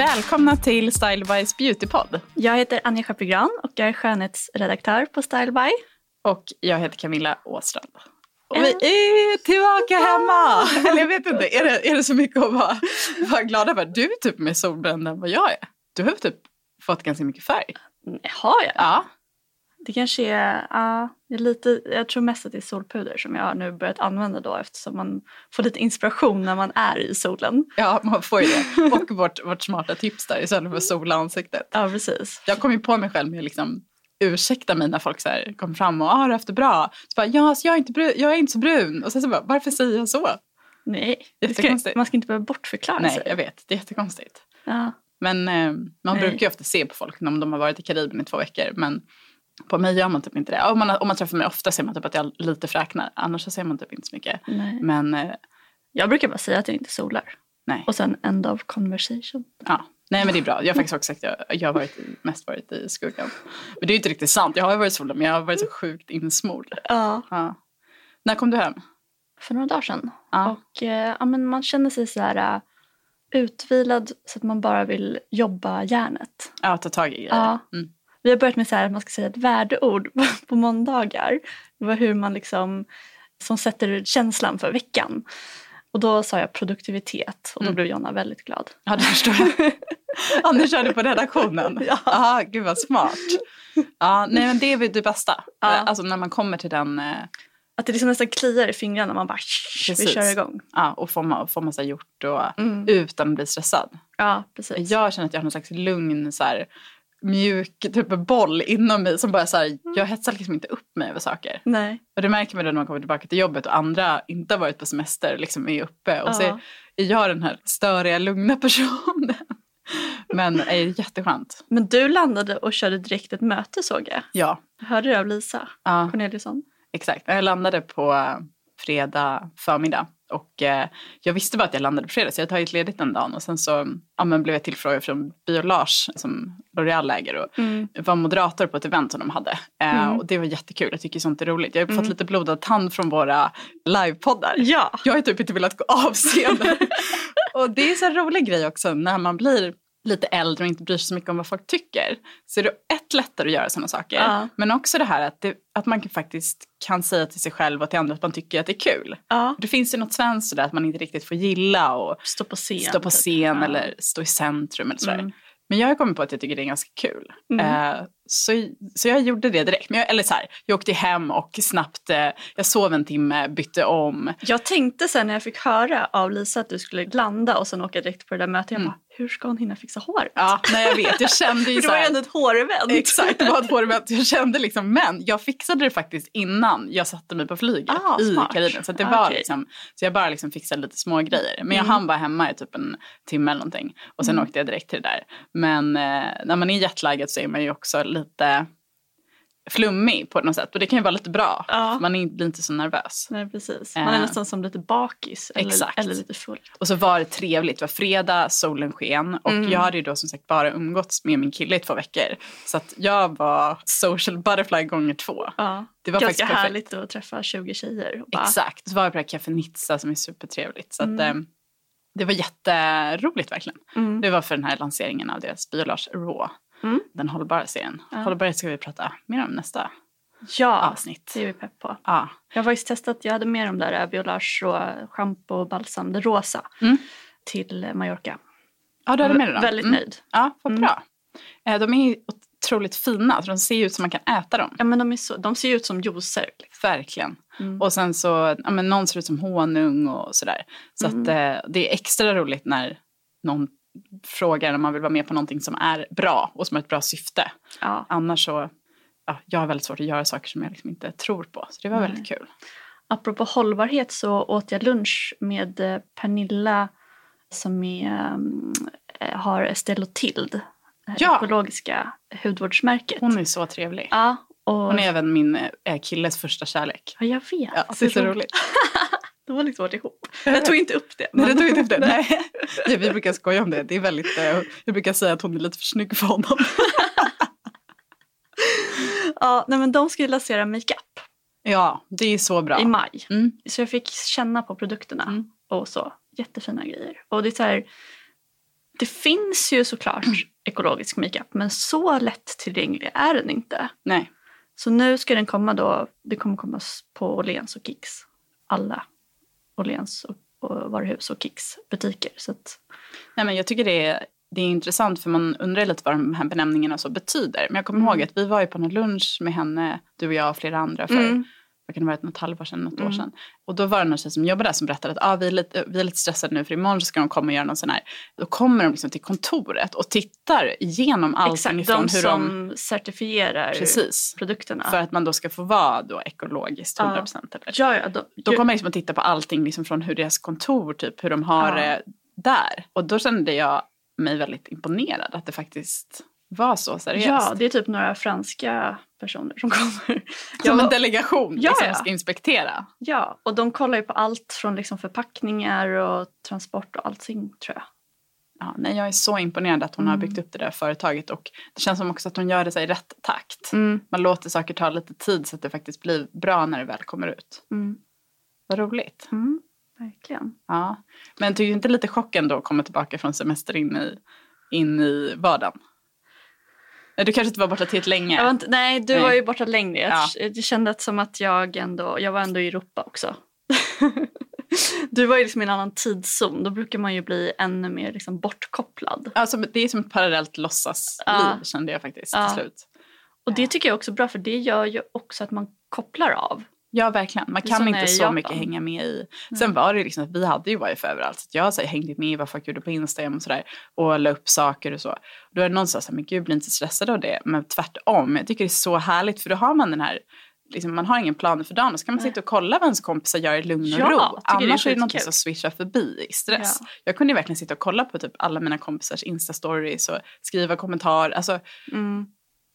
Välkomna till Stylebys Beautypodd. Jag heter Anja Schapigran och jag är skönhetsredaktör på Styleby. Och jag heter Camilla Åstrand. Och vi är tillbaka hemma! Eller jag vet inte, är det, är det så mycket att vara, vara glada för? Du är typ mer solbränd än vad jag är. Du har typ fått ganska mycket färg. Har jag? Ja. Det kanske är, ja, är lite, jag tror mest att det är solpuder som jag har nu börjat använda då eftersom man får lite inspiration när man är i solen. Ja, man får ju det. Och vårt, vårt smarta tips där istället för att sola ansiktet. Ja, precis. Jag kom ju på mig själv med liksom ursäkta mig när folk så här kom fram och ah, har du haft det bra? Så bara, ja, så jag, är inte brun, jag är inte så brun. Och sen så bara, varför säger jag så? Nej, ska, man ska inte behöva bortförklara Nej, sig. jag vet. Det är jättekonstigt. Ja. Men eh, man Nej. brukar ju ofta se på folk om de har varit i Karibien i två veckor. Men på mig gör man typ inte det. Om man, om man träffar mig ofta ser man typ att jag lite fräknar. Annars så ser man typ inte så mycket. Nej. Men eh, Jag brukar bara säga att jag inte solar. nej. Och sen end of conversation. Ja. Nej men det är bra. Jag har faktiskt också sagt att jag, jag har varit, i- mest varit i skuggan. Men det är ju inte riktigt sant. Jag har varit solen men jag har varit så sjukt insmord. Ja. Ja. När kom du hem? För några dagar sedan. Ja. Och eh, ja, men man känner sig så här äh, utvilad så att man bara vill jobba järnet. Ja, ta tag i grejer. Ja. Mm. Vi har börjat med så här att man ska säga ett värdeord på, måndagar. Det var hur man liksom som sätter känslan för veckan. Och då sa jag produktivitet och då Mm. blev Jonna väldigt glad. Ja, det förstår jag. Ja, ni körde på redaktionen. Ja. Aha, gud vad smart. Ja, nej men det är väl det bästa. Ja. Alltså när man kommer till den, eh, Att det liksom nästan kliar i fingrarna när man bara vi Precis. kör igång. ja, och får, får massa gjort och Mm. utan att bli stressad. Ja, precis. Jag känner att jag har någon slags lugn, så här, mjuk typ boll inom mig som bara så här, jag hetsar liksom inte upp mig över saker. Nej. Och det märker man då när man kommer tillbaka till jobbet och andra inte har varit på semester liksom är uppe. Och så Ja. är jag den här störiga, lugna personen. Men det är jätteskönt. Men du landade och körde direkt ett möte såg jag. Ja, Hörde du av Lisa ja. Corneliusson? Exakt. Jag landade på eh, fredag förmiddag. Och eh, jag visste bara att jag landade på fredag så jag har tagit ledigt den dagen. Och sen så ja, men blev jag tillfrågad från Bio Lars som L'Oreal äger och Mm. var moderator på ett event som de hade. Eh, Mm. Och det var jättekul. Jag tycker sånt är roligt. Jag har fått lite blodad tand från våra livepoddar. Ja. Jag har typ inte velat gå av scenen. och det är så en rolig grej också när man blir lite äldre och inte bryr sig så mycket om vad folk tycker. Så är det ett lättare att göra sådana saker. Ja. Men också det här att, det, att man kan faktiskt kan säga till sig själv och till andra att man tycker att det är kul. ja. Det finns ju något svenskt sådär att man inte riktigt får gilla och Stå på scen. stå på typ. scen Ja. eller stå i centrum eller sådär. Mm. Men jag har kommit på att jag tycker det är ganska kul. Mm. Eh, så, så jag gjorde det direkt. Men jag, eller så här, jag åkte hem och snabbt, eh, jag sov en timme, bytte om. Jag tänkte sen när jag fick höra av Lisa att du skulle landa och sen åka direkt på det där mötet. Jag Mm. bara, hur ska hon hinna fixa håret? Ja, nej jag vet, jag kände ju För det så var ju här, ändå ett hårevent. Exakt, det var ett hårevent. Jag kände liksom, men jag fixade det faktiskt innan jag satte mig på flyget Ah, i smart. Karibien. Så det Ah, var okej. liksom, så jag bara liksom fixade lite små grejer. Men jag Mm. hann vara hemma i typ en timme eller någonting. Och sen Mm. åkte jag direkt till det där. Men eh, när man är jetlaggad så är man ju också lite flummig på något sätt. Och det kan ju vara lite bra. Ja. Man är, blir inte så nervös. Nej, precis. Man är Eh. nästan som lite bakis eller, Exakt. eller lite full. Och så var det trevligt. Det var fredag, solen sken. Och Mm. jag hade ju då som sagt bara umgåtts med min kille i två veckor. Så att jag var social butterfly gånger två. Ja. Det var Ganska faktiskt perfekt. härligt att träffa 20 tjejer. Bara, Exakt. Så var jag på det här Café Nizza som är supertrevligt. Så att, Mm. eh, det var jätteroligt verkligen. Mm. Det var för den här lanseringen av deras Biolage Raw. Mm. Den hållbara serien. Ja. Hållbarhet ska vi prata mer om nästa Ja, avsnitt. det är vi pepp på. Ja. Jag har faktiskt testat, jag hade med de där Biolage och schampo och balsam, det rosa, Mm. till Mallorca. ja, du hade med dig dem? Väldigt Mm. nöjd. Ja, vad Mm. bra. Eh, De är otroligt fina, så de ser ut som man kan äta dem. Ja, men de, är så, de ser ut som juicer. Liksom. Verkligen. Mm. Och sen så, ja men någon ser ut som honung och sådär. Så Mm. att eh, det är extra roligt när någon frågar om man vill vara med på någonting som är bra och som har ett bra syfte. Ja. Annars så, ja, jag har väldigt svårt att göra saker som jag liksom inte tror på. Så det var Nej. väldigt kul. Apropå hållbarhet så åt jag lunch med eh, Pernilla som är, um, eh, har Estelle och Tild, eh, Ja. ekologiska hudvårdsmärket. Hon är så trevlig. Ja, och, Hon är även min killes första kärlek. ja, jag vet. Ja, det är så roligt. De har liksom varit ihop. Jag tog inte upp det. Nej, det men- tog inte upp det. Nej. Ja, vi brukar skoja om det. det är väldigt, eh, jag brukar säga att hon är lite för snygg för honom. Ja, nej, men de skulle lansera makeup Ja, det är så bra. i maj. Mm. Så jag fick känna på produkterna Mm. och så. Jättefina grejer. Och det är så här, det finns ju såklart ekologisk makeup men så lättillgänglig är den inte. Nej. Så nu ska den komma då, det kommer komma på Åhléns och Kicks. Alla Åhléns och, och varuhus och Kicks butiker. Så att, Nej, men jag tycker det är, det är intressant för man undrar lite vad de här benämningarna så betyder. Men jag kommer Mm. ihåg att vi var ju på någon lunch med henne, du och jag och flera andra för Mm. Vad kan det varit, något halvår sedan, något år Mm. sedan. Och då var det någon tjej som jobbade där som berättade att ah, vi, är lite, vi är lite stressade nu för imorgon ska de komma och göra någon sån här. Då kommer de liksom till kontoret och tittar igenom allting exakt, ifrån de hur som de... certifierar Precis. produkterna. För att man då ska få vara då ekologiskt Ja. 100% eller? ja, ja, de, Då kommer man liksom att titta på allting liksom från hur deras kontor, typ hur de har Ja. det där. Och då kände jag mig väldigt imponerad att det faktiskt var så seriöst. Ja, det är typ några franska personer som kommer. Som en delegation Ja, liksom, ja. ska inspektera. ja, och de kollar ju på allt från liksom förpackningar och transport och allting tror jag. Ja, nej, jag är så imponerad att hon har Mm. byggt upp det där företaget och det känns som också att hon gör det i rätt takt. Mm. Man låter saker ta lite tid så att det faktiskt blir bra när det väl kommer ut. Mm. Vad roligt. Mm. Verkligen. Ja. Men tycker du inte lite chocken då att komma tillbaka från semester in i, in i vardagen? Du kanske inte var borta till ett länge. Var inte, nej, du Nej. var ju borta längre. Jag, Ja. jag kände att som att jag ändå, jag var ändå i Europa också. du var ju liksom i en annan tidszon. Då brukar man ju bli ännu mer liksom bortkopplad. Alltså, det är som ett parallellt låtsasliv Ja. kände jag faktiskt Ja. till slut. Och det tycker jag också är bra för det gör ju också att man kopplar av. Ja, verkligen. Man är kan inte så mycket hänga med i. Sen var det liksom att vi hade ju wifi överallt. Så jag så här, hängde med i vad folk gjorde på Instagram och sådär. Och la upp saker och så. Då är det någon som sa, men gud bli inte stressad av det. Men tvärtom, jag tycker det är så härligt. För då har man den här, liksom, man har ingen plan för dagen. Och så kan man sitta och kolla vad ens kompisar gör i lugn och Ja, ro. tycker det är Annars är det något som swishar förbi i stress. Ja. Jag kunde verkligen sitta och kolla på typ alla mina kompisars Insta-stories och skriva kommentarer. Alltså, Mm.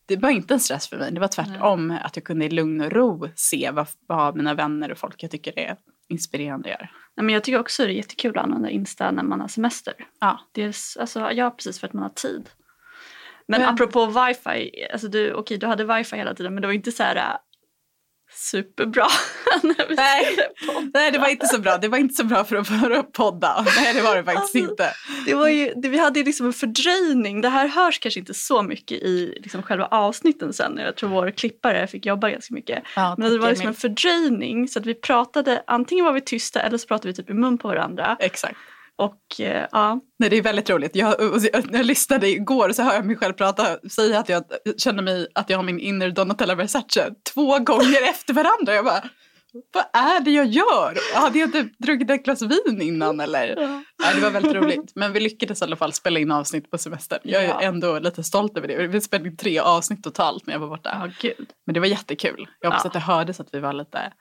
Det var inte en stress för mig. Det var tvärtom att jag kunde i lugn och ro se vad, vad mina vänner och folk jag tycker är inspirerande gör. Nej, men jag tycker också det är jättekul att använda Insta när man har semester. Ja. Dels, alltså, ja, precis för att man har tid. Men, Men- apropå wifi, alltså du, okej, du hade wifi hela tiden men det var inte så här äh, superbra. när vi Nej. Nej, det var inte så bra. Det var inte så bra för att, för att podda. Nej, det var det faktiskt Alltså, inte. Det var ju, det, vi hade ju liksom en fördröjning. Det här hörs kanske inte så mycket i liksom själva avsnitten sen. Jag tror vår klippare fick jobba ganska mycket. Ja, Men det var liksom en fördröjning så att vi pratade, antingen var vi tysta eller så pratade vi typ i mun på varandra. Exakt. Och eh, ja, Nej, det är väldigt roligt. Jag, och när jag lyssnade igår så hör jag mig själv prata, säga att jag känner mig att jag har min inner Donatella Versace två gånger efter varandra. Jag bara, vad är det jag gör? Hade jag inte druckit ett glas vin innan eller? Nej, det var väldigt roligt. Men vi lyckades i alla fall spela in avsnitt på semestern. Jag är Ja. ändå lite stolt över det. Vi spelade in tre avsnitt totalt när jag var borta. ja gud. Men det var jättekul. Jag hoppas Ja. att det hördes att vi var lite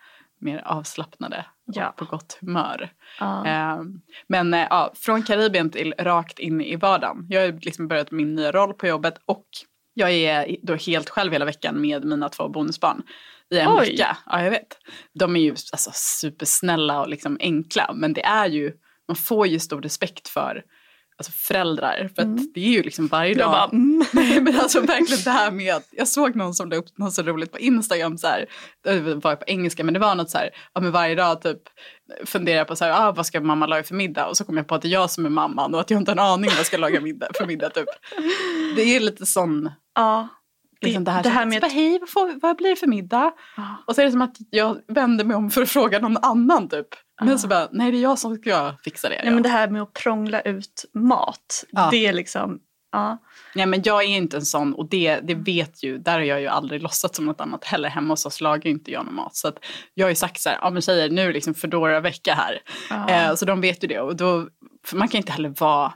mer avslappnade och Ja. på gott humör. Ja. Eh, men ja, från Karibien till rakt in i vardagen. Jag har liksom börjat min nya roll på jobbet och jag är då helt själv hela veckan med mina två bonusbarn i en Oj. vecka. Ja, jag vet. De är ju alltså, supersnälla och liksom enkla men det är ju, man får ju stor respekt för alltså, föräldrar för att det är ju liksom varje dag. Jag bara, mm. Nej men alltså verkligen det här med att jag såg någon som la upp något så roligt på Instagram så här, det var på engelska men det var något så här, ja men varje dag typ funderar på så här, ah, vad ska mamma laga för middag och så kom jag på att det är jag som är mamman och att jag inte har en aning vad jag ska laga middag, för middag typ. Det är lite sån, Ja, liksom det, här, det här med bara, hej vad, får, vad blir det för middag? Ja. Och så är det som att jag vänder mig om för att fråga någon annan typ. Men så bara, nej det är jag som ska fixa det. Nej, ja. men det här med att prångla ut mat. Ja. Det är liksom, ja. Nej men jag är inte en sån och det, det vet ju, där har jag ju aldrig låtsats som något annat heller. Hemma hos oss lagar ju inte jag någon mat. Så att jag har ju sagt så här, ja men tjejer nu är det liksom Foodora-vecka här. Ja. Eh, så de vet ju det och då, för man kan inte heller vara,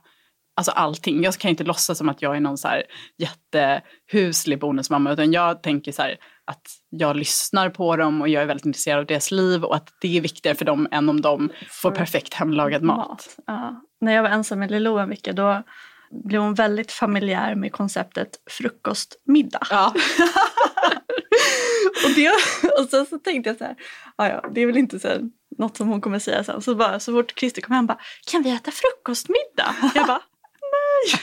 alltså allting, jag kan inte låtsas som att jag är någon så här jättehuslig bonusmamma utan jag tänker så här att jag lyssnar på dem och jag är väldigt intresserad av deras liv och att det är viktigare för dem än om de får perfekt hemlagad mat. Ja. När jag var ensam med Lilo en vecka då blev hon väldigt familjär med konceptet frukostmiddag. Ja. och, det, och sen så tänkte jag så här, "Ja, ja, det är väl inte så här, något som hon kommer säga sen. Så, bara, så fort Christer kom hem bara, kan vi äta frukostmiddag? Jag bara,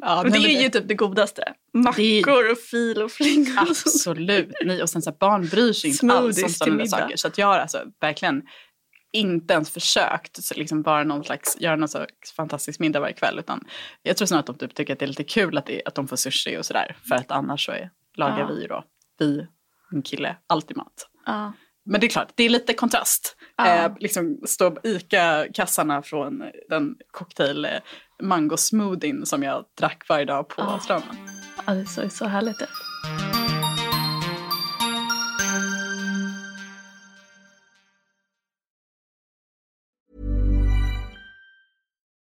ja men det är men ju typ det godaste. Mackor och fil och flingor. Absolut. Nej, och sen så här, barn bryr sig inte alls om sådana saker. Så att jag har alltså verkligen inte ens försökt så liksom bara någon slags, göra någon slags fantastisk middag varje kväll. Utan jag tror snarare att de typ tycker att det är lite kul att, det, att de får sushi och sådär. För att annars så är, lagar Ja. vi då, vi, min kille, alltid mat. Ja. Men det är klart, det är lite kontrast. Ja. Eh, liksom stå ICA-kassarna från den cocktail eh, mango smoothien som jag drack varje dag på Ja. stranden. ja, det såg så härligt ut.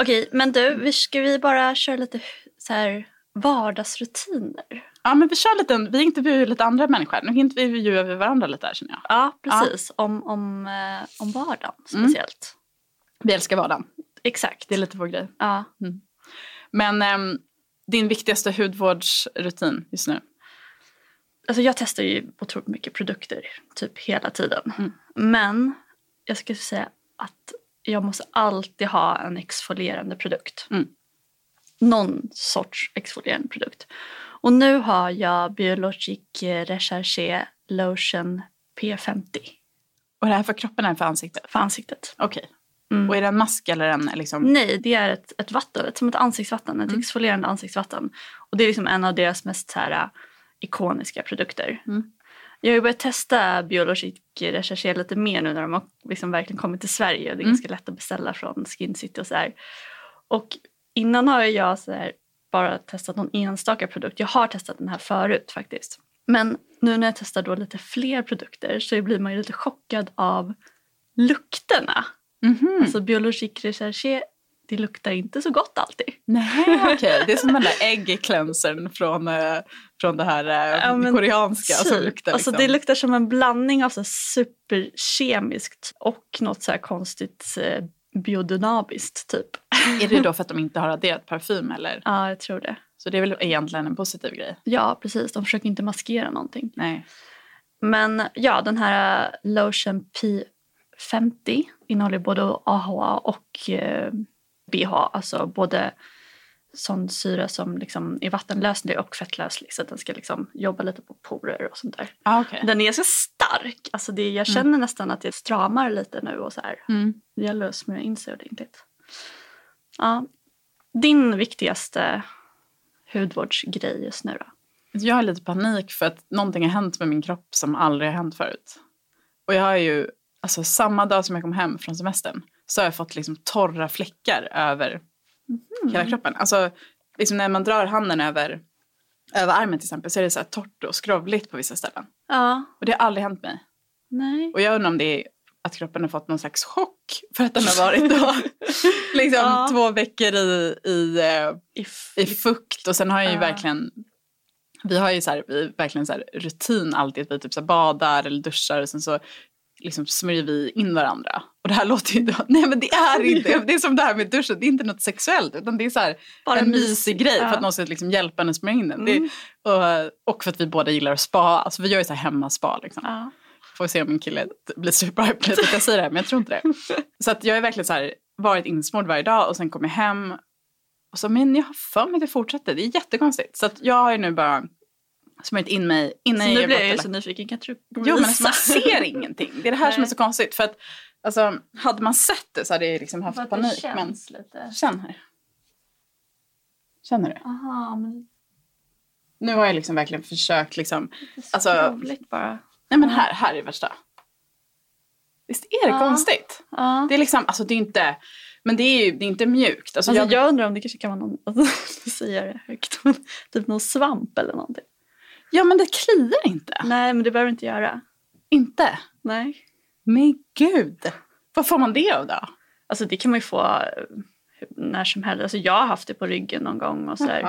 Okej, men du, vi- ska vi bara köra lite så här vardagsrutiner? Ja men vi kör lite, vi intervjuar ju lite andra människor. Nu intervjuar vi varandra lite här känner jag. Ja, precis. Om, om, eh, om vardagen speciellt. Vi älskar vardagen. Exakt. Det är lite vår grej. Ja. Men ehm, din viktigaste hudvårdsrutin just nu? Alltså jag testar ju otroligt mycket produkter typ hela tiden. Men jag skulle säga att jag måste alltid ha en exfolierande produkt. Mm. Någon sorts exfolierande produkt. Och nu har jag Biologic Recherché Lotion P50 Och det här för kroppen eller för ansiktet? för ansiktet. Okej. Mm. Och är det en mask eller en liksom? Nej, det är ett, ett vatten, ett, som ett ansiktsvatten, ett exfolierande ansiktsvatten. Och det är liksom en av deras mest så här, äh, ikoniska produkter. Jag har ju börjat testa Biologic Recherché lite mer nu när de har liksom verkligen kommit till Sverige. Och det är ganska lätt att beställa från Skin City och så här. Och innan har jag så här, bara testat någon enstaka produkt. Jag har testat den här förut faktiskt. Men nu när jag testar då lite fler produkter så blir man ju lite chockad av lukterna. Mhm. Alltså Biologic Recherché, det luktar inte så gott alltid. Nej okej, det är som den där äggcleansern från, eh, från det här eh, Ja, men koreanska som typ. luktar Alltså liksom. det luktar som en blandning av så superkemiskt och något så konstigt eh, biodynamiskt typ. Är det då för att de inte har adderat parfym eller? Ja, jag tror det. Så det är väl egentligen en positiv grej? Ja, precis. De försöker inte maskera någonting. Nej. Men ja, den här eh, Lotion P50 innehåller både AHA och eh, BH. Alltså både sån syra som liksom är vattenlöslig och fettlöslig. Så att den ska liksom jobba lite på porer och sånt där. Ah, okay. Den är ganska stark. Alltså det, jag känner mm. nästan att det stramar lite nu och så här. Mm. Det gäller att smörja in sig ordentligt. Ja. Din viktigaste hudvårdsgrej just nu då? Jag har lite panik för att någonting har hänt med min kropp som aldrig har hänt förut. Och jag har ju, alltså samma dag som jag kom hem från semestern så har jag fått liksom torra fläckar över mm. hela kroppen. Alltså liksom när man drar handen över, över armen till exempel så är det så torrt och skrovligt på vissa ställen. Ja. Och det har aldrig hänt mig. Nej. Och jag undrar om det är att kroppen har fått någon slags chock för att den har varit då, liksom ja. två veckor i, i, I, i fukt och sen har jag ju ja. verkligen vi har ju så här, vi verkligen så här rutin alltid vi typ så badar eller duschar och sen så liksom smörjer vi in varandra. Och det här låter ju, nej men det är inte, det är som det här med duschen, det är inte något sexuellt utan det är så här Bara en mysig grej ja. för att någon ska liksom hjälpa en att smörja in den. Mm. Det, och, och för att vi båda gillar att spa, alltså vi gör ju så här hemmaspa liksom. Ja. Får se om min kille blir superhype att jag säger det här men jag tror inte det. Så att jag har verkligen så här varit insmord varje dag och sen kom jag hem och så men jag har för mig att det fortsätter, det är jättekonstigt. Så att jag har ju nu bara smörjt in mig innan så jag nu blir jag ju så nyfiken, kan du Jo men alltså, man ser ingenting. Det är det här Nej. som är så konstigt. För att alltså, hade man sett det så hade jag liksom haft För panik. Det känns men lite. känn här. Känner du? Aha, men... Nu har jag liksom verkligen försökt liksom. Alltså, bara. Nej men här, här är värsta. Visst är det ja. konstigt? Ja. Det är liksom, alltså det är inte, men det är ju det är inte mjukt. Alltså, alltså jag, jag undrar om det kanske kan vara någon, alltså, säger det högt, typ någon svamp eller någonting. Ja men det kliar inte. Nej men det behöver inte göra. Inte? Nej. Men gud. Vad får man det av då? Alltså det kan man ju få eh, när som helst. Alltså jag har haft det på ryggen någon gång och sådär.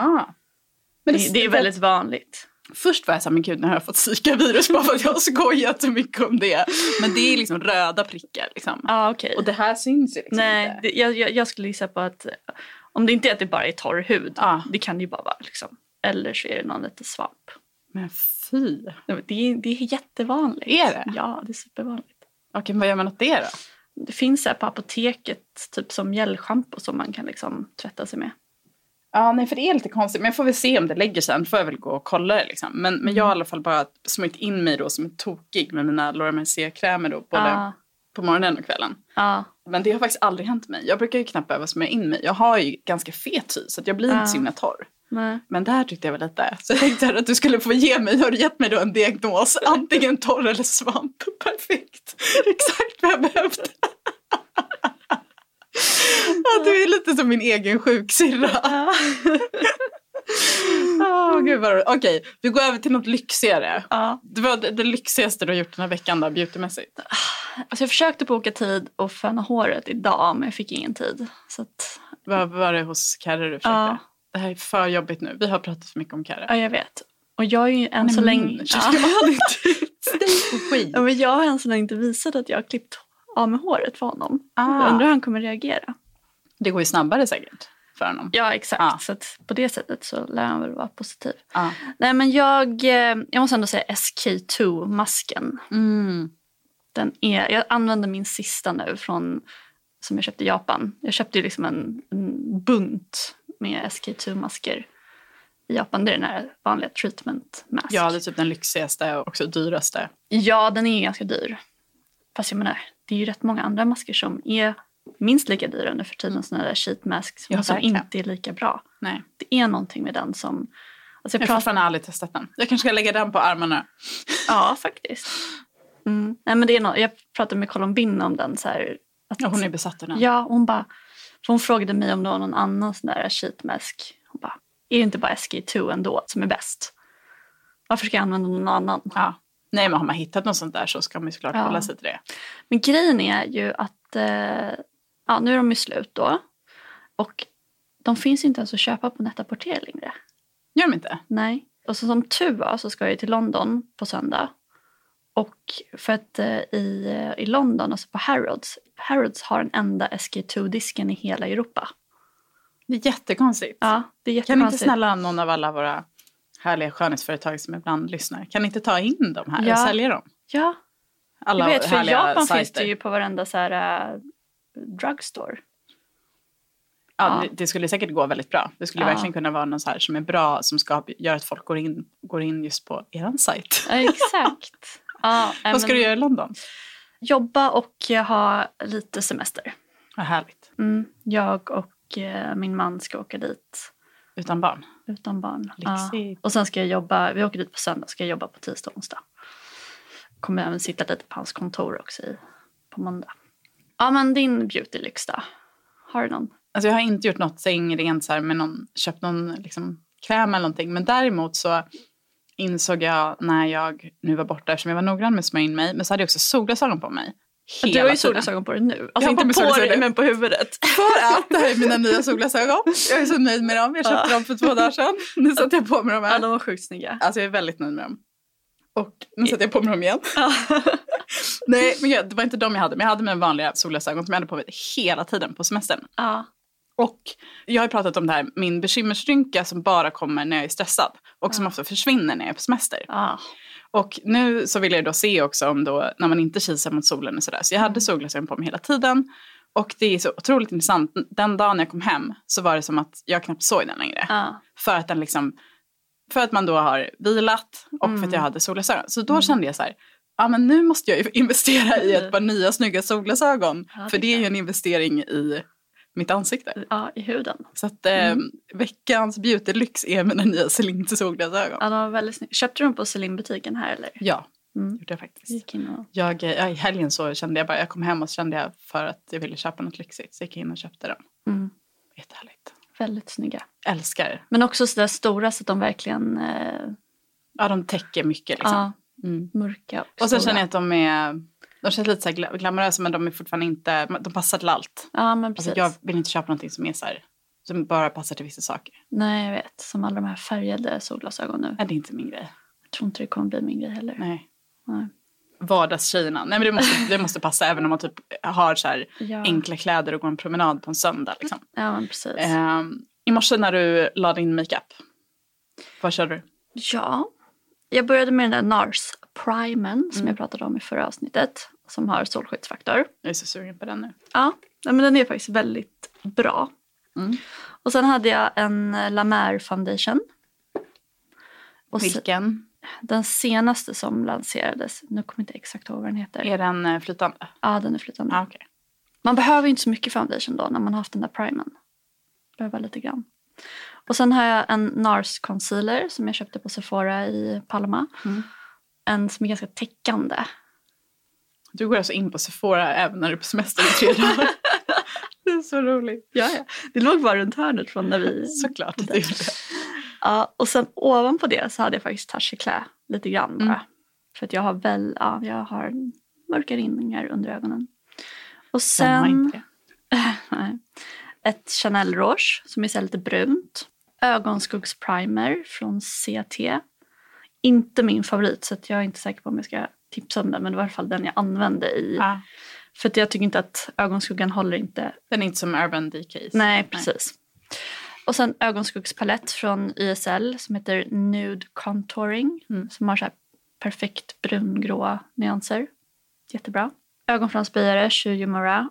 Men det, det, det är väldigt vanligt. Först var jag såhär, men gud nu har jag fått zika-virus bara för att jag har skojat så mycket om det. Men det är liksom röda prickar liksom. Ah, okay. Och det här syns ju liksom Nej, inte. Det, jag, jag, jag skulle gissa på att om det inte är att det bara är torr hud. Ah. Det kan ju bara vara liksom. Eller så är det någon liten svamp. Men fy. Det är, det är jättevanligt. Är det? Ja, det är supervanligt. Okej, vad gör man åt det då? Det finns här på apoteket typ som gälschampo som man kan liksom tvätta sig med. Ja, nej för det är lite konstigt. Men jag får väl se om det lägger sig. får jag väl gå och kolla det liksom. Men, men jag har i alla fall bara smörjt in mig då som en tokig med mina Laura Mercier-krämer då. Både Ja. på morgonen och kvällen. Ja, Men det har faktiskt aldrig hänt mig. Jag brukar ju knappt behöva smörja in mig. Jag har ju ganska fet hy så att jag blir Ja. inte så himla torr. nej. Men det här tyckte jag var lite. Så jag tänkte att du skulle få ge mig, har du gett mig då en diagnos? Antingen torr eller svamp. Perfekt. Exakt vad jag behövde. Ja, du är lite som min egen sjuksyrra. Åh, gud vad. Okej, vi går över till något lyxigare. Ja. Det var det, det lyxigaste du har gjort den här veckan då, beautymässigt. Alltså jag försökte boka tid och föna håret idag men jag fick ingen tid. Så att, Vad var det hos Carre du försökte? Ja. Det här är för jobbigt nu. Vi har pratat för mycket om Carre. ja, jag vet. Och jag är ju än så länge... Ja. Ja, men jag har än så länge inte visat att jag har klippt av med håret för honom. Ah. Jag undrar hur han kommer reagera. Det går ju snabbare säkert för honom. Ja exakt, Ja. så på det sättet så lär han väl vara positiv. Ja. Nej men jag, eh, jag måste ändå säga SK2-masken. Mm. Den är, jag använder min sista nu från, som jag köpte i Japan. Jag köpte liksom en, en bunt med SK2-masker i Japan. Det är den här vanliga treatment mask. Ja, det är typ den lyxigaste och också dyraste. Ja, den är ganska dyr. Fast jag menar, det är ju rätt många andra masker som är minst lika dyra nu för tiden. Sådana där sheet masks Ja, som verkligen. inte är lika bra. Nej, Det är någonting med den som... Alltså jag jag har pratar, fortfarande aldrig testat den. Jag kanske ska lägga den på armarna. ja, faktiskt. Mm. Nej, men det är no, jag pratade med Colombina om den. Så här, att, Ja, hon är besatt av den. Ja, hon bara... För hon frågade mig om det var någon annan sån där sheet mask. Hon bara, är det inte bara SK2 ändå som är bäst? Varför ska jag använda någon annan? Ja. Nej, men har man hittat något sånt där så ska man ju såklart Ja. hålla sig till det. Men grejen är ju att eh, ja, nu är de ju slut då. Och de finns inte ens att köpa på Net-a-Porter längre. Gör de inte? Nej. Och så som tur var så ska jag till London på söndag. Och för att eh, i, eh, i London, alltså på Harrods, Harrods har den enda SK2-disken i hela Europa. Det är jättekonstigt. Ja, det är Kan jättekonstigt. inte snälla någon av alla våra härliga skönhetsföretag som ibland lyssnar, kan inte ta in dem här Ja. och sälja dem? Ja, Alla jag vet. För i Japan sajter. finns det ju på varenda så här, äh, drugstore. Ja, Ja. Det, det skulle säkert gå väldigt bra. Det skulle Ja. verkligen kunna vara någon så här som är bra som ska göra att folk går in, går in just på er sajt. Ja, exakt. ja, Vad ska du göra i London? Jobba och ha lite semester. Vad härligt. Mm. Jag och eh, min man ska åka dit Utan barn. utan barn. Lyxigt. Och sen ska jag jobba, vi åker dit på söndag, ska jag jobba på tisdag och onsdag. Kommer även sitta lite på hans kontor också i, på måndag. Ja men din beautylyx då? Har du någon? Alltså jag har inte gjort något rent så här med någon, köpt någon liksom, kräm eller någonting. Men däremot så insåg jag när jag nu var borta, eftersom jag var noggrann med att smörja in mig, men så hade jag också solglasögon på mig. Hela du har ju solglasögon på dig nu. Jag Alltså har inte på på dig men på huvudet. För att det här är mina nya solglasögon. Jag är så nöjd med dem. Jag köpte dem för två dagar sedan. Nu sätter jag på mig dem Ja, här. de var sjukt snygga. Alltså jag är väldigt nöjd med dem. Och nu sätter jag på mig dem igen. Nej, men jag, det var inte de jag hade. Men jag hade mina vanliga solglasögon som jag hade på mig hela tiden på semestern. Ja. Och jag har pratat om det här, min bekymmersrynka som bara kommer när jag är stressad. Och som ofta försvinner när jag är på semester. Ja. Och nu så vill jag då se också om då, när man inte kisar mot solen och sådär. Så jag hade solglasögon på mig hela tiden. Och det är så otroligt intressant. Den dagen jag kom hem så var det som att jag knappt såg den längre. Ja. För att den liksom, för att man då har vilat och för att jag hade solglasögon. Så då kände jag så här, ja men nu måste jag investera i ett par nya snygga solglasögon. Ja, det för det är ju en investering i mitt ansikte. ja, i huden. Så att eh, veckans beautylyx är mina nya Celine solglasögon. Ja, de var väldigt snygga. Köpte du dem på Celine-butiken här eller? Ja, Mm. gjorde jag faktiskt. Gick in och... Jag, eh, ja, I helgen så kände jag bara, jag kom hem och så kände jag för att jag ville köpa något lyxigt. Så jag gick in och köpte dem. Mm. Jättehärligt. Väldigt snygga. Älskar. Men också så där stora så att de verkligen eh, Ja, de täcker mycket liksom. ja, Mm. mörka och, Och sen känner jag att de är, de känns lite så här gla- glamorösa men de är fortfarande inte, de passar till allt. Ja men precis. Alltså jag vill inte köpa någonting som är så här, som bara passar till vissa saker. Nej jag vet. Som alla de här färgade solglasögon nu. Nej, det är inte min grej. Jag tror inte det kommer bli min grej heller. Nej. Nej. Vardagstjejerna. Nej men det måste, det måste passa även om man typ har så här Ja. enkla kläder och går en promenad på en söndag. Liksom. Ja men precis. Ehm, I morse när du la din makeup, vad körde du? Ja. Jag började med den där NARS Primen Mm. som jag pratade om i förra avsnittet. Som har solskyddsfaktor. Jag är så sugen på den nu. Ja, men den är faktiskt väldigt bra. Mm. Och sen hade jag en eh, La Mer foundation. Och Vilken? Den senaste som lanserades, nu kommer jag inte exakt ihåg vad den heter. Är den eh, flytande? Ja, den är flytande. Ah, okay. Man behöver ju inte så mycket foundation då när man har haft den där primen. Behöver lite grann. Och sen har jag en NARS concealer som jag köpte på Sephora i Palma. Mm. En som är ganska täckande. Du går alltså in på Sephora även när du är på semester i tre dagar. det är så roligt. Ja, ja. Det låg bara runt hörnet från när vi... Såklart det. Ja, och sen ovanpå det så hade jag faktiskt touch klä lite grann bara. Mm. För att jag har väl, ja, jag har mörka rinningar under ögonen. Och sen? Nej. ett Chanel Rouge som är så lite brunt. Ögonskuggsprimer från CT. Inte min favorit så jag är inte säker på om jag ska tipsa om den. Men det var i alla fall den jag använde i. Ah, För att jag tycker inte att ögonskuggan håller inte den är inte som Urban Decay. Nej, precis. Och sen ögonskuggspalett från YSL som heter Nude Contouring. Mm. Som har så perfekt brungråa nyanser. Jättebra. Ögonfransböjare, Shuyumura.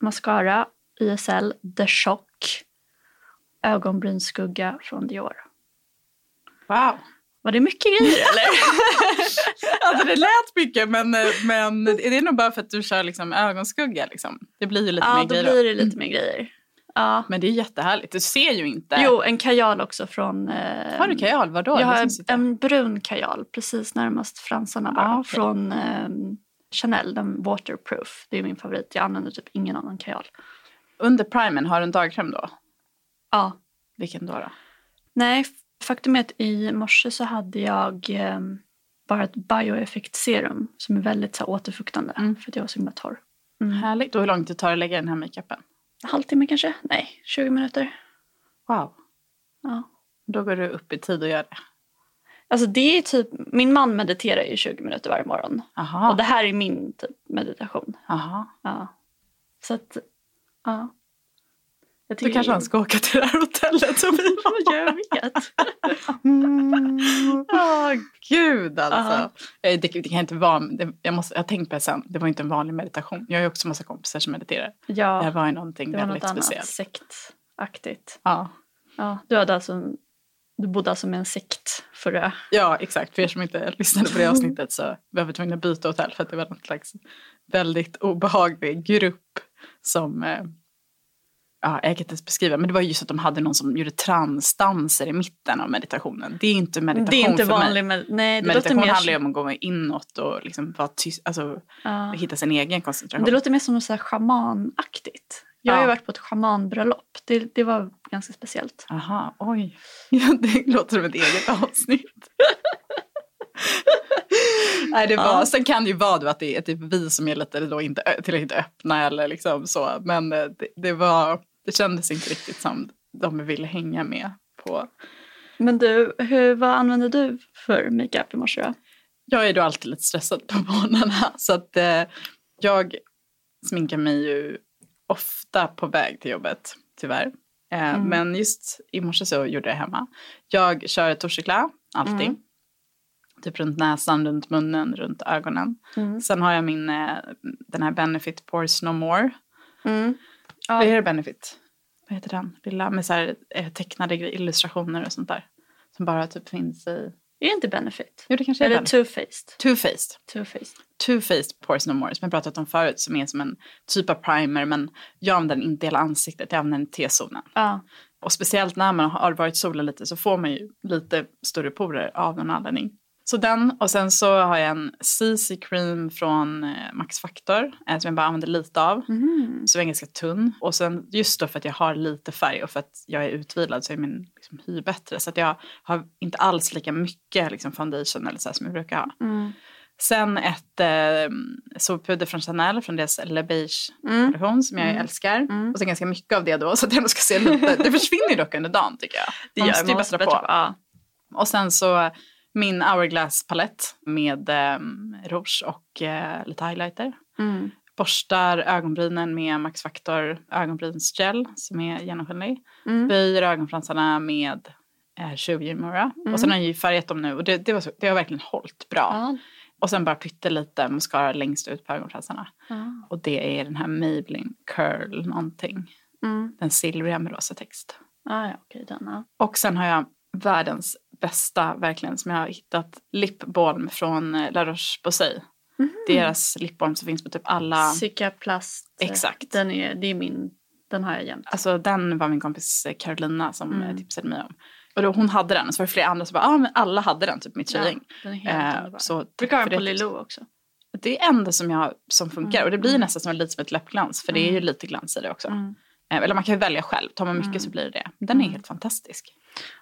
Mascara, YSL, The Shock. Ögonbrynsskugga från Dior. Wow. Var det mycket grejer eller? Alltså det lät mycket men, men är det nog bara för att du kör liksom ögonskugga liksom? Det blir ju lite ja, mer grejer då. blir det lite mer grejer. Ja. Men det är jättehärligt. Du ser ju inte. Jo, en kajal också från... Eh, Har du kajal? Vadå? Jag Det har en brun kajal precis närmast fransarna bara. Ah, okej. Från eh, Chanel, den waterproof. Det är min favorit. Jag använder typ ingen annan kajal. Under primen, har du en dagkräm då? Ja. Vilken då? då? Nej, faktum är att i morse så hade jag eh, bara ett bioeffekt serum som är väldigt så här, återfuktande. Mm. För att jag var så himla torr. Härligt. Och hur långt det tar att lägga den här makeupen? En halvtimme kanske? Nej, 20 minuter. Wow. Ja. Då går du upp i tid och gör det. Alltså det är typ, min man mediterar ju 20 minuter varje morgon. Aha. Och det här är min typ meditation. Aha. Ja. Så att, ja. Jag Då kanske han ska åka till det här hotellet som vi var. Jag vet. Åh gud alltså. Ja. Eh, Det, det kan inte vara, det, jag, måste, jag har tänkt på det sen, det var inte en vanlig meditation. Jag har ju också massa kompisar som mediterar. Det här Ja, var ju någonting det var väldigt något speciellt. sektaktigt. Ja. Ja, du, hade alltså, du bodde alltså med en sekt förra... ja, exakt. För er som inte lyssnade på det avsnittet så var vi tvungna att byta hotell för att det var någon slags väldigt obehaglig grupp som eh, Ja, jag kan inte ens beskriva, men det var just att de hade någon som gjorde transdanser i mitten av meditationen. Det är inte meditation Det är inte för mig. med, nej, det Meditation låter mer, handlar ju om att gå inåt och liksom vara tyst, alltså ja. hitta sin egen koncentration. Det låter mer som något så här schamanaktigt. Jag har ju varit på ett schamanbröllop. Det, det var ganska speciellt. Aha, oj. Det låter som ett eget avsnitt. Nej, det var, Ja. Sen kan det ju vara att det är typ vi som är lite då inte tillräckligt öppna eller liksom så. Men eh, det, det, var, det kändes inte riktigt som de vi ville hänga med på. Men du, hur, vad använder du för makeup i morse då? Jag är då alltid lite stressad på morgnarna så att eh, jag sminkar mig ju ofta på väg till jobbet, tyvärr. Eh, Mm. Men just i morse så gjorde jag hemma. Jag kör torsikla, alltid. Mm. Typ runt näsan, runt munnen, runt ögonen. Mm. Sen har jag min, eh, den här Benefit Pores No More. Mm. Vad är det Benefit? Vad heter den? Lilla med så här, eh, tecknade illustrationer och sånt där. Som bara typ finns i... Är det inte Benefit? Jo, det kanske är Eller. Too-Faced? Two-Faced. Too-Faced. Two-Faced Pores No More som jag pratat om förut som är som en typ av primer men jag använder den inte hela ansiktet, jag använder den i T-zonen. Ja. Och speciellt när man har varit solen lite så får man ju lite större porer av någon anledning. Så den och sen så har jag en CC cream från eh, Max Factor eh, som jag bara använder lite av. Mm. Så den är ganska tunn. Och sen just då för att jag har lite färg och för att jag är utvilad så är min liksom, hy bättre. Så att jag har inte alls lika mycket liksom, foundation eller så här, som jag brukar ha. Mm. Sen ett eh, solpuder från Chanel från deras Le Beige Mm. kollektion som jag Mm. älskar. Mm. Och sen ganska mycket av det då så att jag ska se lite. Det försvinner ju dock under dagen tycker jag. Det Man gör måste ju man bättra bättre på. Ja. Och sen så min Hourglass palett med eh, rouge och eh, lite highlighter. Mm. Borstar ögonbrynen med Max Factor ögonbrynsgel som är genomskinlig. Mm. Böjer ögonfransarna med eh, 20 Mura. Mm. Och sen har jag ju färgat dem nu och det, det, var så, det har verkligen hållit bra. Ja. Och sen bara pyttelite mascara längst ut på ögonfransarna. Ja. Och det är den här Maybelline Curl någonting. Mm. Den silvriga med rosa text. Ah, ja, okej, den. Ja. Och sen har jag världens bästa, verkligen, som jag har hittat, lipbalm från eh, La Roche-Posay. Mhm. Deras lipbalm som finns på typ alla, Cicaplast. Exakt. Den är, det är min, den har jag jämt. alltså den var min kompis eh, Carolina som Mm. mm. tipsade mig om. Och då hon hade den, och så var det flera andra som bara, ja ah, men alla hade den, typ mitt tjejgäng. den är helt Eh, underbar. så Brukar ha den på. Lilo också. Det är enda som, jag, som funkar och det blir nästan som lite som ett läppglans för det är ju lite glans i det också. Mm. Eh, Eller man kan ju välja själv, tar man mycket så blir det. Den är helt fantastisk.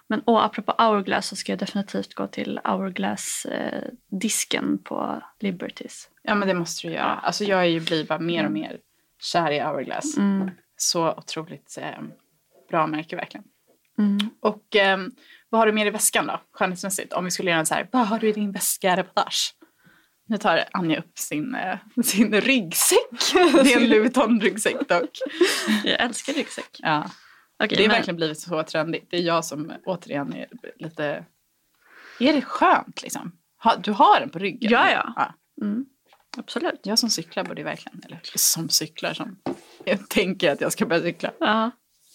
Men och apropå Hourglass så ska jag definitivt gå till Hourglass-disken på Liberties. Ja men det måste du göra. Alltså jag är ju blir bara mer och mer kär i Hourglass. Mm. Så otroligt eh, bra märke verkligen. Mm. Och eh, vad har du mer i väskan då, skönhetsmässigt? Om vi skulle göra en så här, vad har du i din väska-reportage? Nu tar Anja upp sin, eh, sin ryggsäck. Det är en Louis Vuitton-ryggsäck dock. Jag älskar ryggsäck. Ja. Okej, Det är men- verkligen blivit så trendigt. Det är jag som återigen är lite... Är det skönt liksom? Du har den på ryggen? Ja, ja. ja. Mm. Absolut. Jag som cyklar borde verkligen, eller som cyklar som jag tänker att jag ska börja cykla. Ja.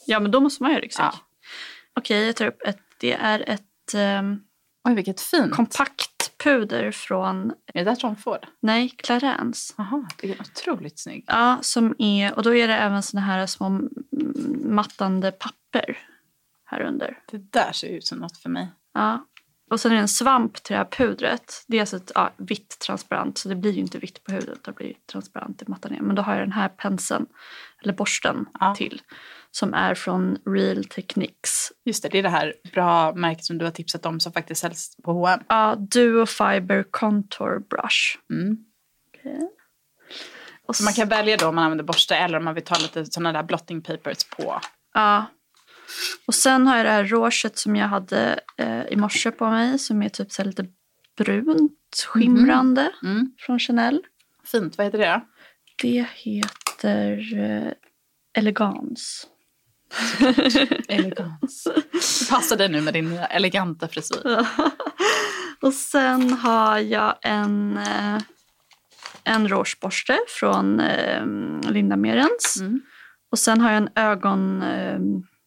ja, men då måste man ju ha ryggsäck. Ja. Okej, jag tar upp ett. Det är ett ehm, Oj, vilket fint. kompakt puder från, är det där Ford? nej, Clarence. Jaha, det är otroligt snygg. Ja, som är, och då är det även såna här små mattande papper här under. Det där ser ut som något för mig. Ja. Och sen är det en svamp till det här pudret. Det är alltså ett ja, vitt transparent så det blir ju inte vitt på huden. Det blir transparent i mattan ner. Men då har jag den här penseln, eller borsten Ja. till. Som är från Real Techniques. Just det, det är det här bra märket som du har tipsat om som faktiskt säljs på H&M. Ja, Duo Fiber Contour Brush. Mm. Och Så man kan välja då om man använder borste eller om man vill ta lite sådana där blotting papers på. Ja. Och sen har jag det här rouget som jag hade eh, i morse på mig. Som är typ så lite brunt, skimrande. Mm. Från Chanel. Fint, vad heter det då? Det heter eh. Elegans. Det passar dig nu med din nya eleganta frisyr. Och sen har jag en, eh, en rougeborste från eh, Linda Merens. Mm. Och sen har jag en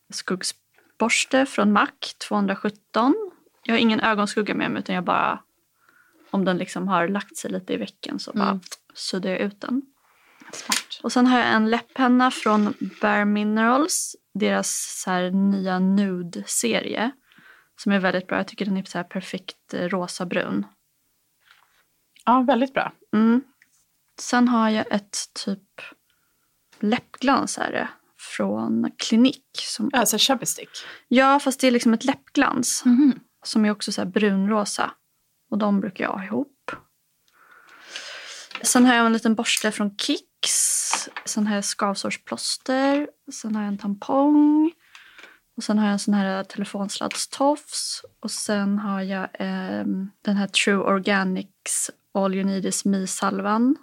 ögonskuggsborste från MAC 217. Jag har ingen ögonskugga med mig utan jag bara om den liksom har lagt sig lite i vecken så bara Mm. suddar jag ut den. Smart. Och sen har jag en läpppenna från Bare Minerals. Deras så nya nude-serie. Som är väldigt bra. Jag tycker den är så perfekt eh, rosa-brun. Ja, väldigt bra. Mm. Sen har jag ett typ läppglans är det. Från Clinique. Som, Alltså chubby stick. ja, fast det är liksom ett läppglans. Mhm. Som är också så brunrosa. Och de brukar jag ha ihop. Sen har jag en liten borste från Kicks. Sen har jag skavsårsplåster. Sen har jag en tampong. Och sen har jag en sån här telefonsladdstofs. Och sen har jag ehm, den här True Organics All You Need Is Me-salvan.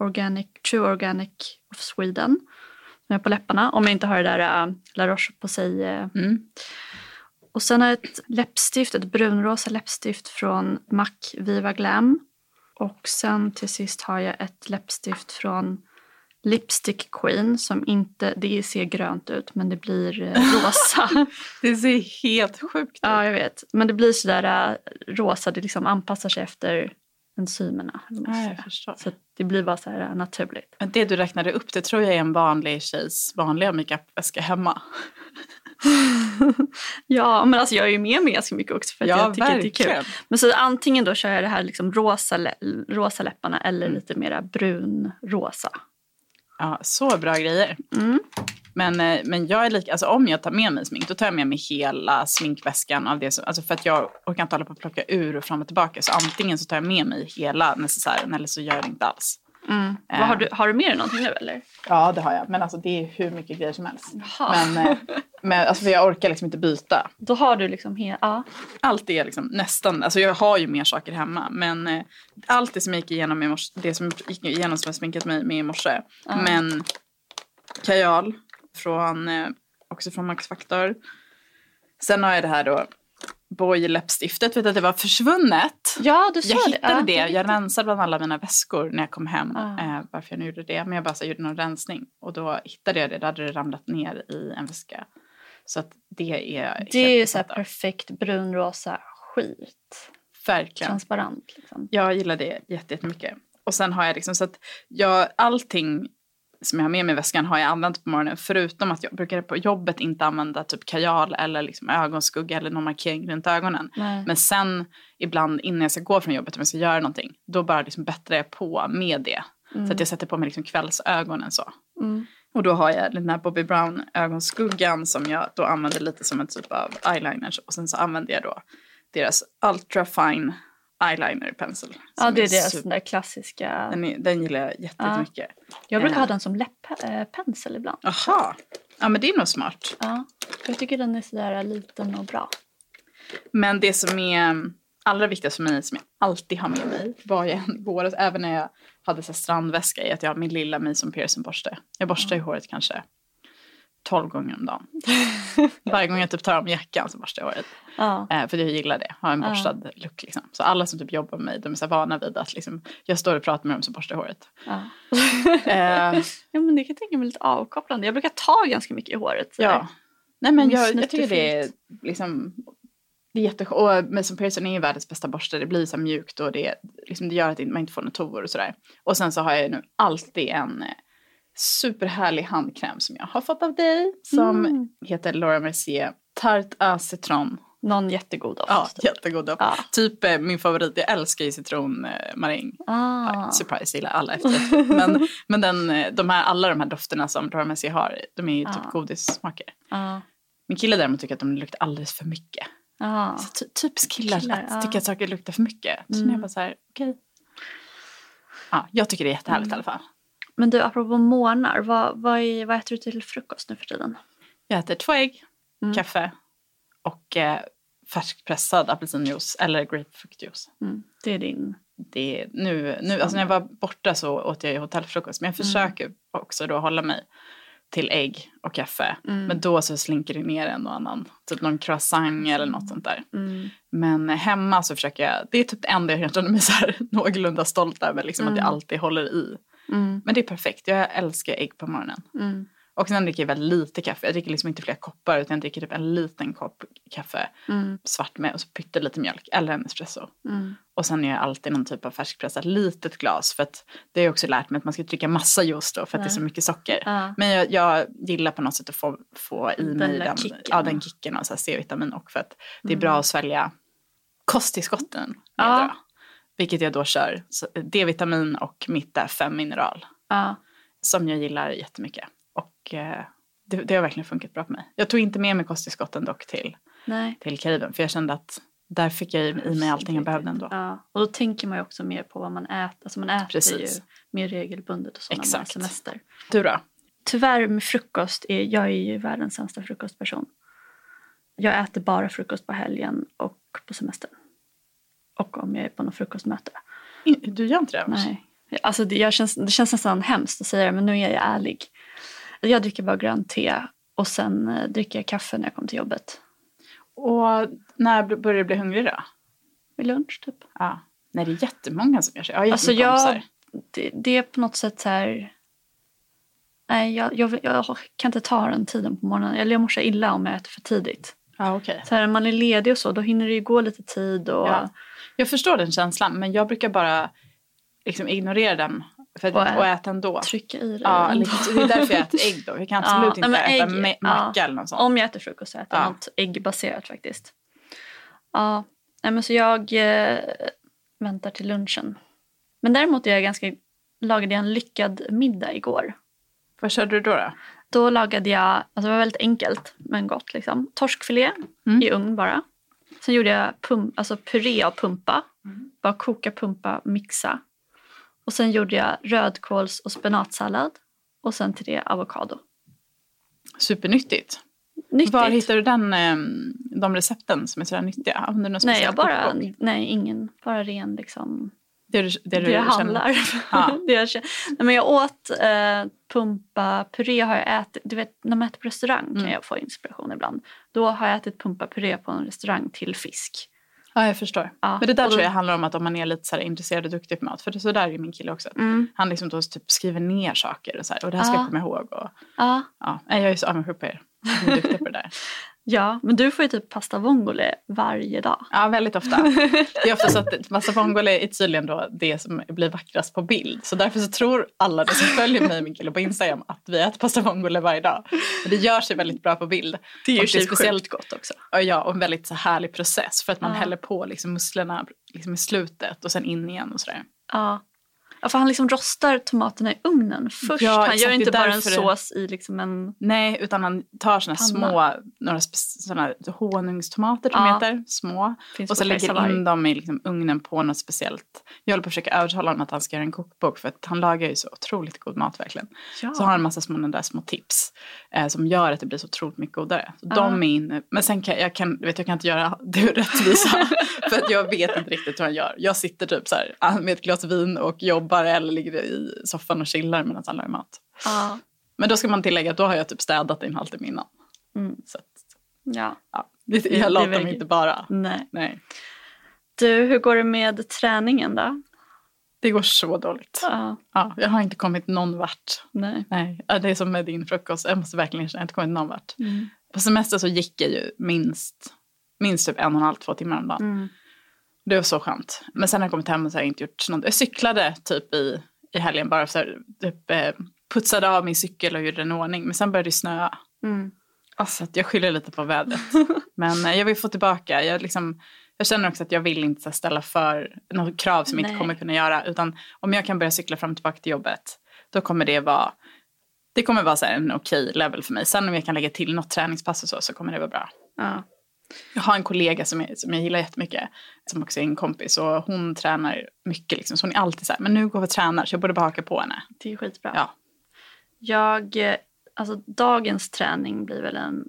Organic, True Organic of Sweden. Som jag har på läpparna. Om jag inte har det där uh, La Roche-Posay uh, Mm. och sen har jag ett läppstift, ett brunrosa läppstift från MAC Viva Glam. Och sen till sist har jag ett läppstift från Lipstick Queen som inte, det ser grönt ut men det blir eh, rosa. Det ser helt sjukt ut. ja, jag vet. Men det blir sådär rosa, det liksom anpassar sig efter enzymerna. Ja. Så det blir bara så här eh, naturligt. Men det du räknade upp, det tror jag är en vanlig tjejs vanliga makeupväska hemma. Ja, men alltså jag är ju med mig ganska mycket också för att jag tycker att det är kul. Men så antingen då kör jag det här liksom rosa, rosa läpparna eller Mm. lite mera brunrosa. Ja, så bra grejer. Mm. Men, eh, men jag är lika, alltså om jag tar med mig smink, då tar jag med mig hela sminkväskan av det som, alltså för att jag orkar inte hålla på att plocka ur och fram och tillbaka. Så antingen så tar jag med mig hela necessären eller så gör jag det inte alls. Mm. Eh. Har, du, har du med dig någonting nu eller? Ja, det har jag. Men alltså det är hur mycket grejer som helst. Jaha. Men, eh, men alltså för jag orkar liksom inte byta. Då har du liksom he- ja. Allt är liksom nästan, alltså jag har ju mer saker hemma. Men eh, allt det som jag gick igenom i morse, det som gick igenom som jag sminkat mig med i morse. Men kajal från, eh, också från Max Factor. Sen har jag det här då, Boy läppstiftet, vet att det var försvunnet. ja, du sa Jag det. hittade Ja, det, jag rensade bland alla mina väskor när jag kom hem. Ah. Eh, varför jag nu gjorde det. Men jag bara så, gjorde någon rensning. Och då hittade jag det, då hade det ramlat ner i en väska. Så att det är Det är ju så här perfekt brunrosa skit. Verkligen. Transparent liksom. Jag gillar det jätte- jättemycket. Och sen har jag liksom så att jag, allting som jag har med mig i väskan har jag använt på morgonen. Förutom att jag brukar på jobbet inte använda typ kajal eller liksom ögonskugga eller någon markering runt ögonen. Nej. Men sen ibland innan jag ska gå från jobbet om jag ska göra någonting. Då bara liksom bättrar jag på med det. Så att jag sätter på mig liksom kvällsögonen så. Mm. Och då har jag den här Bobby Brown ögonskuggan som jag då använder lite som en typ av eyeliner. Och sen så använder jag då deras Ultra Fine Eyeliner Pencil. Ja, det är deras super- där klassiska. den, är, den gillar jag jätte- Ja. jättemycket. Jag brukar Eh. ha den som läpppensel ibland. Jaha. Ja men det är nog smart. Ja. Jag tycker den är sådär liten och bra. Men det som är allra viktigast för mig som jag alltid har med mig var jag än går, och även när jag hade så strandväska är att jag har min lilla Mason Pearson borste. Jag borstar ju håret kanske 12 gånger om dagen. Varje gång jag typ tar av mig jackan så borstar jag håret. Ja. Eh, för jag gillar det, ha en borstad look liksom. Så alla som typ jobbar med mig, de är så vana vid att liksom, jag står och pratar med dem så borstar jag håret. Ja. Eh, ja, men det kan jag tänka mig lite avkopplande. Jag brukar ta ganska mycket i håret. Ja. Nej men jag, jag tycker det är liksom det är jätteskönt. Och Mason Pearson är ju världens bästa borste. Det blir så mjukt och det, liksom, det gör att man inte får några tovor och sådär. Och sen så har jag nu alltid en eh, superhärlig handkräm som jag har fått av dig. Som Mm. heter Laura Mercier Tarte à Citron. Någon jättegod doft. Ja, jättegod doft. Ja. Typ eh, min favorit, jag älskar ju citronmaräng. Ah. Surprise, jag gillar alla efterrätter. men men den, eh, de här, alla de här dofterna som Laura Mercier har, de är ju typ Ja. godissmaker. Ja. Min kille däremot tycker att de luktar alldeles för mycket. Ja. Så ty- typiskt killar, Killar, att ja. tycka att saker luktar för mycket. Så Mm. jag bara så här, okej. Ja, jag tycker det är jättehärligt Mm. i alla fall. Men du, apropå morgnar, vad, vad, är, vad äter du till frukost nu för tiden? Jag äter två ägg, Mm. kaffe och eh, färskpressad apelsinjuice eller grapefruktjuice. Mm. Det är din... Det nu, nu, alltså när jag var borta så åt jag ju hotellfrukost men jag Mm. försöker också då hålla mig till ägg och kaffe. Men då så slinker det ner en och annan, typ någon croissant eller något sånt där. Men hemma så försöker jag, det är typ det enda jag känner mig så här någorlunda stolt över, liksom att jag alltid håller i. Men det är perfekt, jag älskar ägg på morgonen. Och sen dricker jag väldigt lite kaffe. Jag dricker liksom inte flera koppar utan jag dricker typ en liten kopp kaffe svart med och så pyttelite mjölk eller en espresso. Och sen gör jag alltid någon typ av färskpressat litet glas för att det har jag också lärt mig att man ska dricka massa juice då för att det är så mycket socker. Ja. Men jag, jag gillar på något sätt att få, få i Den mig den, kicken. ja, den kicken här C-vitamin och för att det är bra att svälja kosttillskotten. Ja. Vilket jag då kör så D-vitamin och mitt är fem mineral Ja. som jag gillar jättemycket. Och eh, det, det har verkligen funkat bra på mig. Jag tog inte med mig kosttillskotten dock till, Nej. till Karibien för jag kände att där fick jag i i mig allting jag behövde ändå. Ja. Och då tänker man ju också mer på vad man äter. Alltså man äter Precis. ju mer regelbundet och så när man semester. Du då? Tyvärr med frukost, är, jag är ju världens sämsta frukostperson. Jag äter bara frukost på helgen och på semestern. Och om jag är på något frukostmöte. Du gör inte det? Nej. Alltså det, jag känns, det känns nästan hemskt att säga det, men nu är jag ärlig. Jag dricker bara grönt te och sen eh, dricker jag kaffe när jag kommer till jobbet. Och när börjar du bli hungrig då? Vid lunch typ. Ja. Nej, det är jättemånga som gör så. Jag har Alltså jag, det, det är på något sätt så här... Nej, jag, jag, jag kan inte ta den tiden på morgonen. Eller jag mår så illa om jag äter för tidigt. Ja, okej. Så här, när man är ledig och så, då hinner det ju gå lite tid. Och, Ja. Jag förstår den känslan, men jag brukar bara liksom ignorera den för att, Och äta ändå. trycka i det. Ja, ändå. lite, det är därför jag äter ägg då. Jag kan absolut Ja, inte äta ägg, me- ja. macka eller något sånt. Om jag äter frukost så äter jag Ja. något äggbaserat faktiskt. Ja, men så jag eh, väntar till lunchen. Men däremot är jag ganska, lagade jag en lyckad middag igår. Vad körde du då? då? Då lagade jag, alltså det var väldigt enkelt men gott liksom. Torskfilé Mm. i ugn bara. Sen gjorde jag pum, alltså puré av pumpa. Bara koka, pumpa, mixa. Och sen gjorde jag rödkåls och spenatsallad. Och sen till det avokado. Supernyttigt. Nyttigt. Var hittar du den, eh, de recepten som är sådär nyttiga? Använder du något Nej, jag bara, kokbok? nej, ingen. Bara ren liksom. Det, du, det, Det, jag handlar. Ja. det jag känner. Nej, men jag åt eh, pumpa puré har jag ätit. Du vet när man äter på restaurang Mm. kan jag få inspiration ibland. Då har jag ätit pumpa puré på en restaurang till fisk. Ja, jag förstår. Ja, Men det där tror jag handlar om att om man är lite så intresserad och duktig på mat. För det är så där är min kille också. Mm. Han liksom då typ skriver ner saker och så här. Och det här ska Ja. jag komma ihåg. Och, Ja. ja, jag är så avundsjuk på er. Ni är duktiga på det där. ja, men du får ju typ pasta vongole varje dag. Ja, väldigt ofta. Det är ofta så att massa vongole är tydligen då det som blir vackrast på bild. Så därför så tror alla de som följer mig och min kille på Instagram att vi äter pasta vongole varje dag. Men det gör sig väldigt bra på bild. Det är ju speciellt gott också. Och ja, och en väldigt så härlig process. För att man Ja. häller på liksom musslorna liksom i slutet och sen in igen och sådär. Ja. Ja, för han liksom rostar tomaterna i ugnen först. Ja, han gör inte bara en sås i liksom en... Nej, utan han tar såna Panna. små, några såna honungstomater som Ja. heter, små. Finns och så lägger Kajsa in dem i liksom ugnen på något speciellt. Jag håller på att försöka övertala honom att han ska göra en kokbok för att han lagar ju så otroligt god mat verkligen. Ja. Så har han en massa små, där små tips eh, som gör att det blir så otroligt mycket godare. Så De är inne, men sen kan jag, kan, vet, jag kan inte göra det rättvisa för att jag vet inte riktigt hur han gör. Jag sitter typ så här ah, med ett glas vin och jobbar eller ligger i soffan och chillar medan han lagar mat. Ja. Men då ska man tillägga att då har jag typ städat i en halvtimme innan. Mm. Så att, ja. ja, jag latar mig inte bara. Nej. Nej, Du, hur går det med träningen då? det går så dåligt. Ja, Ja, jag har inte kommit någon vart. nej. Nej, ja, det är som med din frukost. Jag måste verkligen erkänna, jag har inte kommit någon vart. Mm. På semester så gick jag ju minst, minst typ en och en halv, två timmar om dagen. Mm. Det var så skönt. Men sen har jag kommit hem och så har jag inte gjort något. Jag cyklade typ i, i helgen bara så här, typ, eh, putsade av min cykel och gjorde den i ordning. Men sen började det snöa. Mm. Så att jag skyller lite på vädret. Men eh, jag vill få tillbaka. Jag, liksom, jag känner också att jag vill inte här, ställa för något krav som jag Nej. inte kommer kunna göra. Utan om jag kan börja cykla fram och tillbaka till jobbet. Då kommer det vara, det kommer vara så här, en okej level för mig. Sen om jag kan lägga till något träningspass och så, så kommer det vara bra. Ja. Jag har en kollega som jag, som jag gillar jättemycket. Som också är en kompis. Och hon tränar mycket. Liksom. Så hon är alltid så här, men nu går vi och tränar. Så jag borde bara haka på henne. Det är skitbra. Ja. Jag, eh, alltså dagens träning blir väl en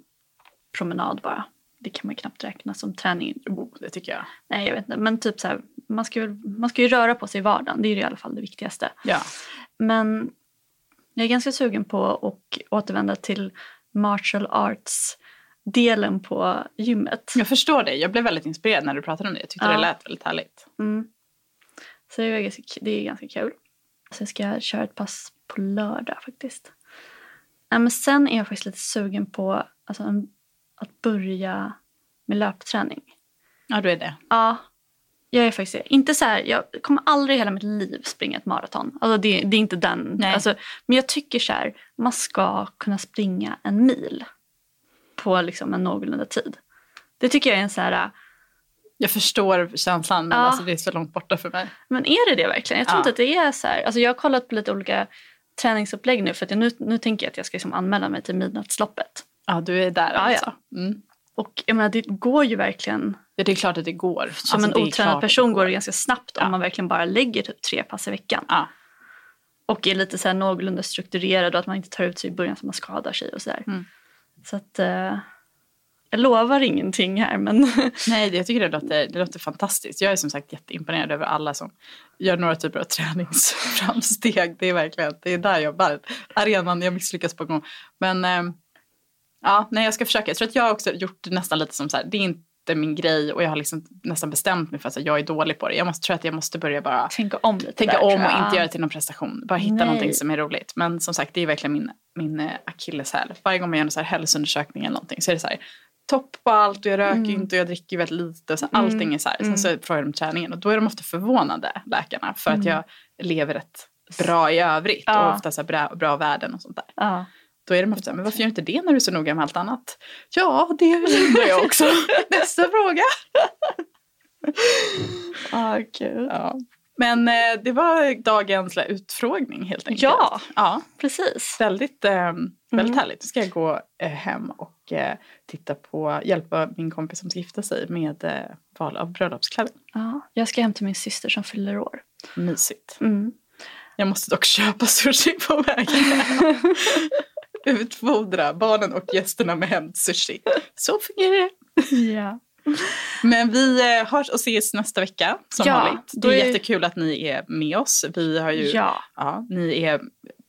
promenad bara. Det kan man knappt räkna som träning. Oh, det tycker jag. Nej, jag vet inte. Men typ så här, man ska, man ska ju röra på sig i vardagen. Det är ju i alla fall det viktigaste. Ja. Men Jag är ganska sugen på att återvända till martial arts-delen på gymmet. Jag förstår det. Jag blev väldigt inspirerad när du pratade om det. Jag tyckte Ja. det lät väldigt härligt. Mm. Så det är, ganska, det är ganska kul. Ska jag köra ett pass på lördag faktiskt. Ja, men sen är jag faktiskt lite sugen på alltså, en, att börja med löpträning. Ja, du är det. Ja, jag är faktiskt. Inte så här, jag kommer aldrig i hela mitt liv springa ett maraton. Alltså det, det är inte den. Nej. Alltså, men jag tycker så här, man ska kunna springa en mil på liksom en någorlunda tid. Det tycker jag är en så här, Jag förstår känslan men Ja. alltså, det är så långt borta för mig. men är det det verkligen? Jag tror Ja. inte att det är så här. Alltså jag har kollat på lite olika träningsupplägg nu för att jag, nu, nu tänker jag att jag ska liksom anmäla mig till midnattsloppet. Ja, du är där Ja, alltså. Mm. Och jag menar, det går ju verkligen, Ja, det är klart att det går. som Alltså, en det otränad person att går det ganska snabbt Ja. om man verkligen bara lägger typ tre pass i veckan. Ja. Och är lite så här någorlunda strukturerad och att man inte tar ut sig i början så man skadar sig och sådär. Mm. Så att eh, jag lovar ingenting här men Nej, jag tycker det låter, det låter fantastiskt. Jag är som sagt jätteimponerad över alla som gör några typer av träningsframsteg. Det är verkligen, det är där jag bara, arenan jag misslyckas på gång. Men eh, ja, nej jag ska försöka. Jag tror att jag har också gjort det nästan lite som så här, det är inte min grej och jag har liksom nästan bestämt mig för att jag är dålig på det. Jag måste, tror att jag måste börja bara tänka om lite tänka där, om och inte göra det till någon prestation. Bara hitta Nej. någonting som är roligt. Men som sagt, det är verkligen min, min eh, akilleshäl. Varje gång man gör en så här hälsoundersökning eller någonting så är det så här topp på allt och jag röker Mm. inte och jag dricker väldigt lite. Och så Allting är så här. Sen så frågar de om träningen och då är de ofta förvånade, läkarna, för att jag lever rätt bra i övrigt Mm. Ja. och ofta så bra, bra värden och sånt där. Ja. Då är de ofta så här, men varför gör du inte det när du är så noga med allt annat? Ja, det undrar jag också. Nästa fråga. Ah, gud. Ja. Men eh, det var dagens utfrågning helt enkelt. Ja. ja Precis. väldigt, eh, väldigt Mm. härligt. Nu ska jag gå eh, hem och eh, titta på, hjälpa min kompis som ska gifta sig med eh, val av bröllopsklänning. Ja, jag ska hem till min syster som fyller år. Mysigt. Mm. Jag måste dock köpa sushi på vägen. Utfodra barnen och gästerna med hämtsushi. Så fungerar det. Ja. Men vi eh, hörs och ses nästa vecka som Ja, vanligt. Det är är- jättekul att ni är med oss. Vi har ju, Ja. ja, ni är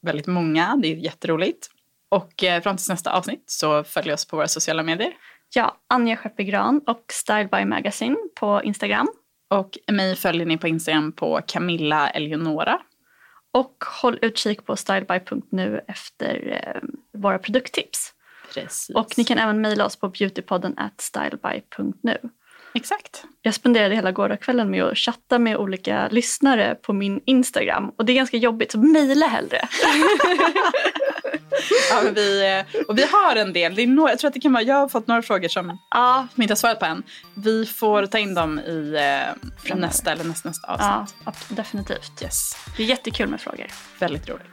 väldigt många. Det är jätteroligt. Och eh, fram till nästa avsnitt så följ oss på våra sociala medier. ja, Anja Skeppegran och Style by Magazine på Instagram. Och mig följer ni på Instagram på Camilla Eleonora. Och håll utkik på styleby.nu efter eh, våra produkttips. Precis. Och ni kan även mejla oss på beautypodden at styleby.nu. Exakt. Jag spenderade hela gårdagskvällen med att chatta med olika lyssnare på min Instagram. Och det är ganska jobbigt, så mejla hellre. Ja, men vi, eh, och vi har en del. Det är några, jag tror att det kan vara, jag har fått några frågor som, ja, som inte har svarat på än. Vi får ta in dem i eh, nästa eller nästa, nästa avsnitt. ja definitivt. Yes. Det är jättekul med frågor. Väldigt roligt.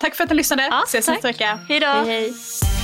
Tack för att du lyssnade. Ja, Ses tack. nästa vecka. Hej då!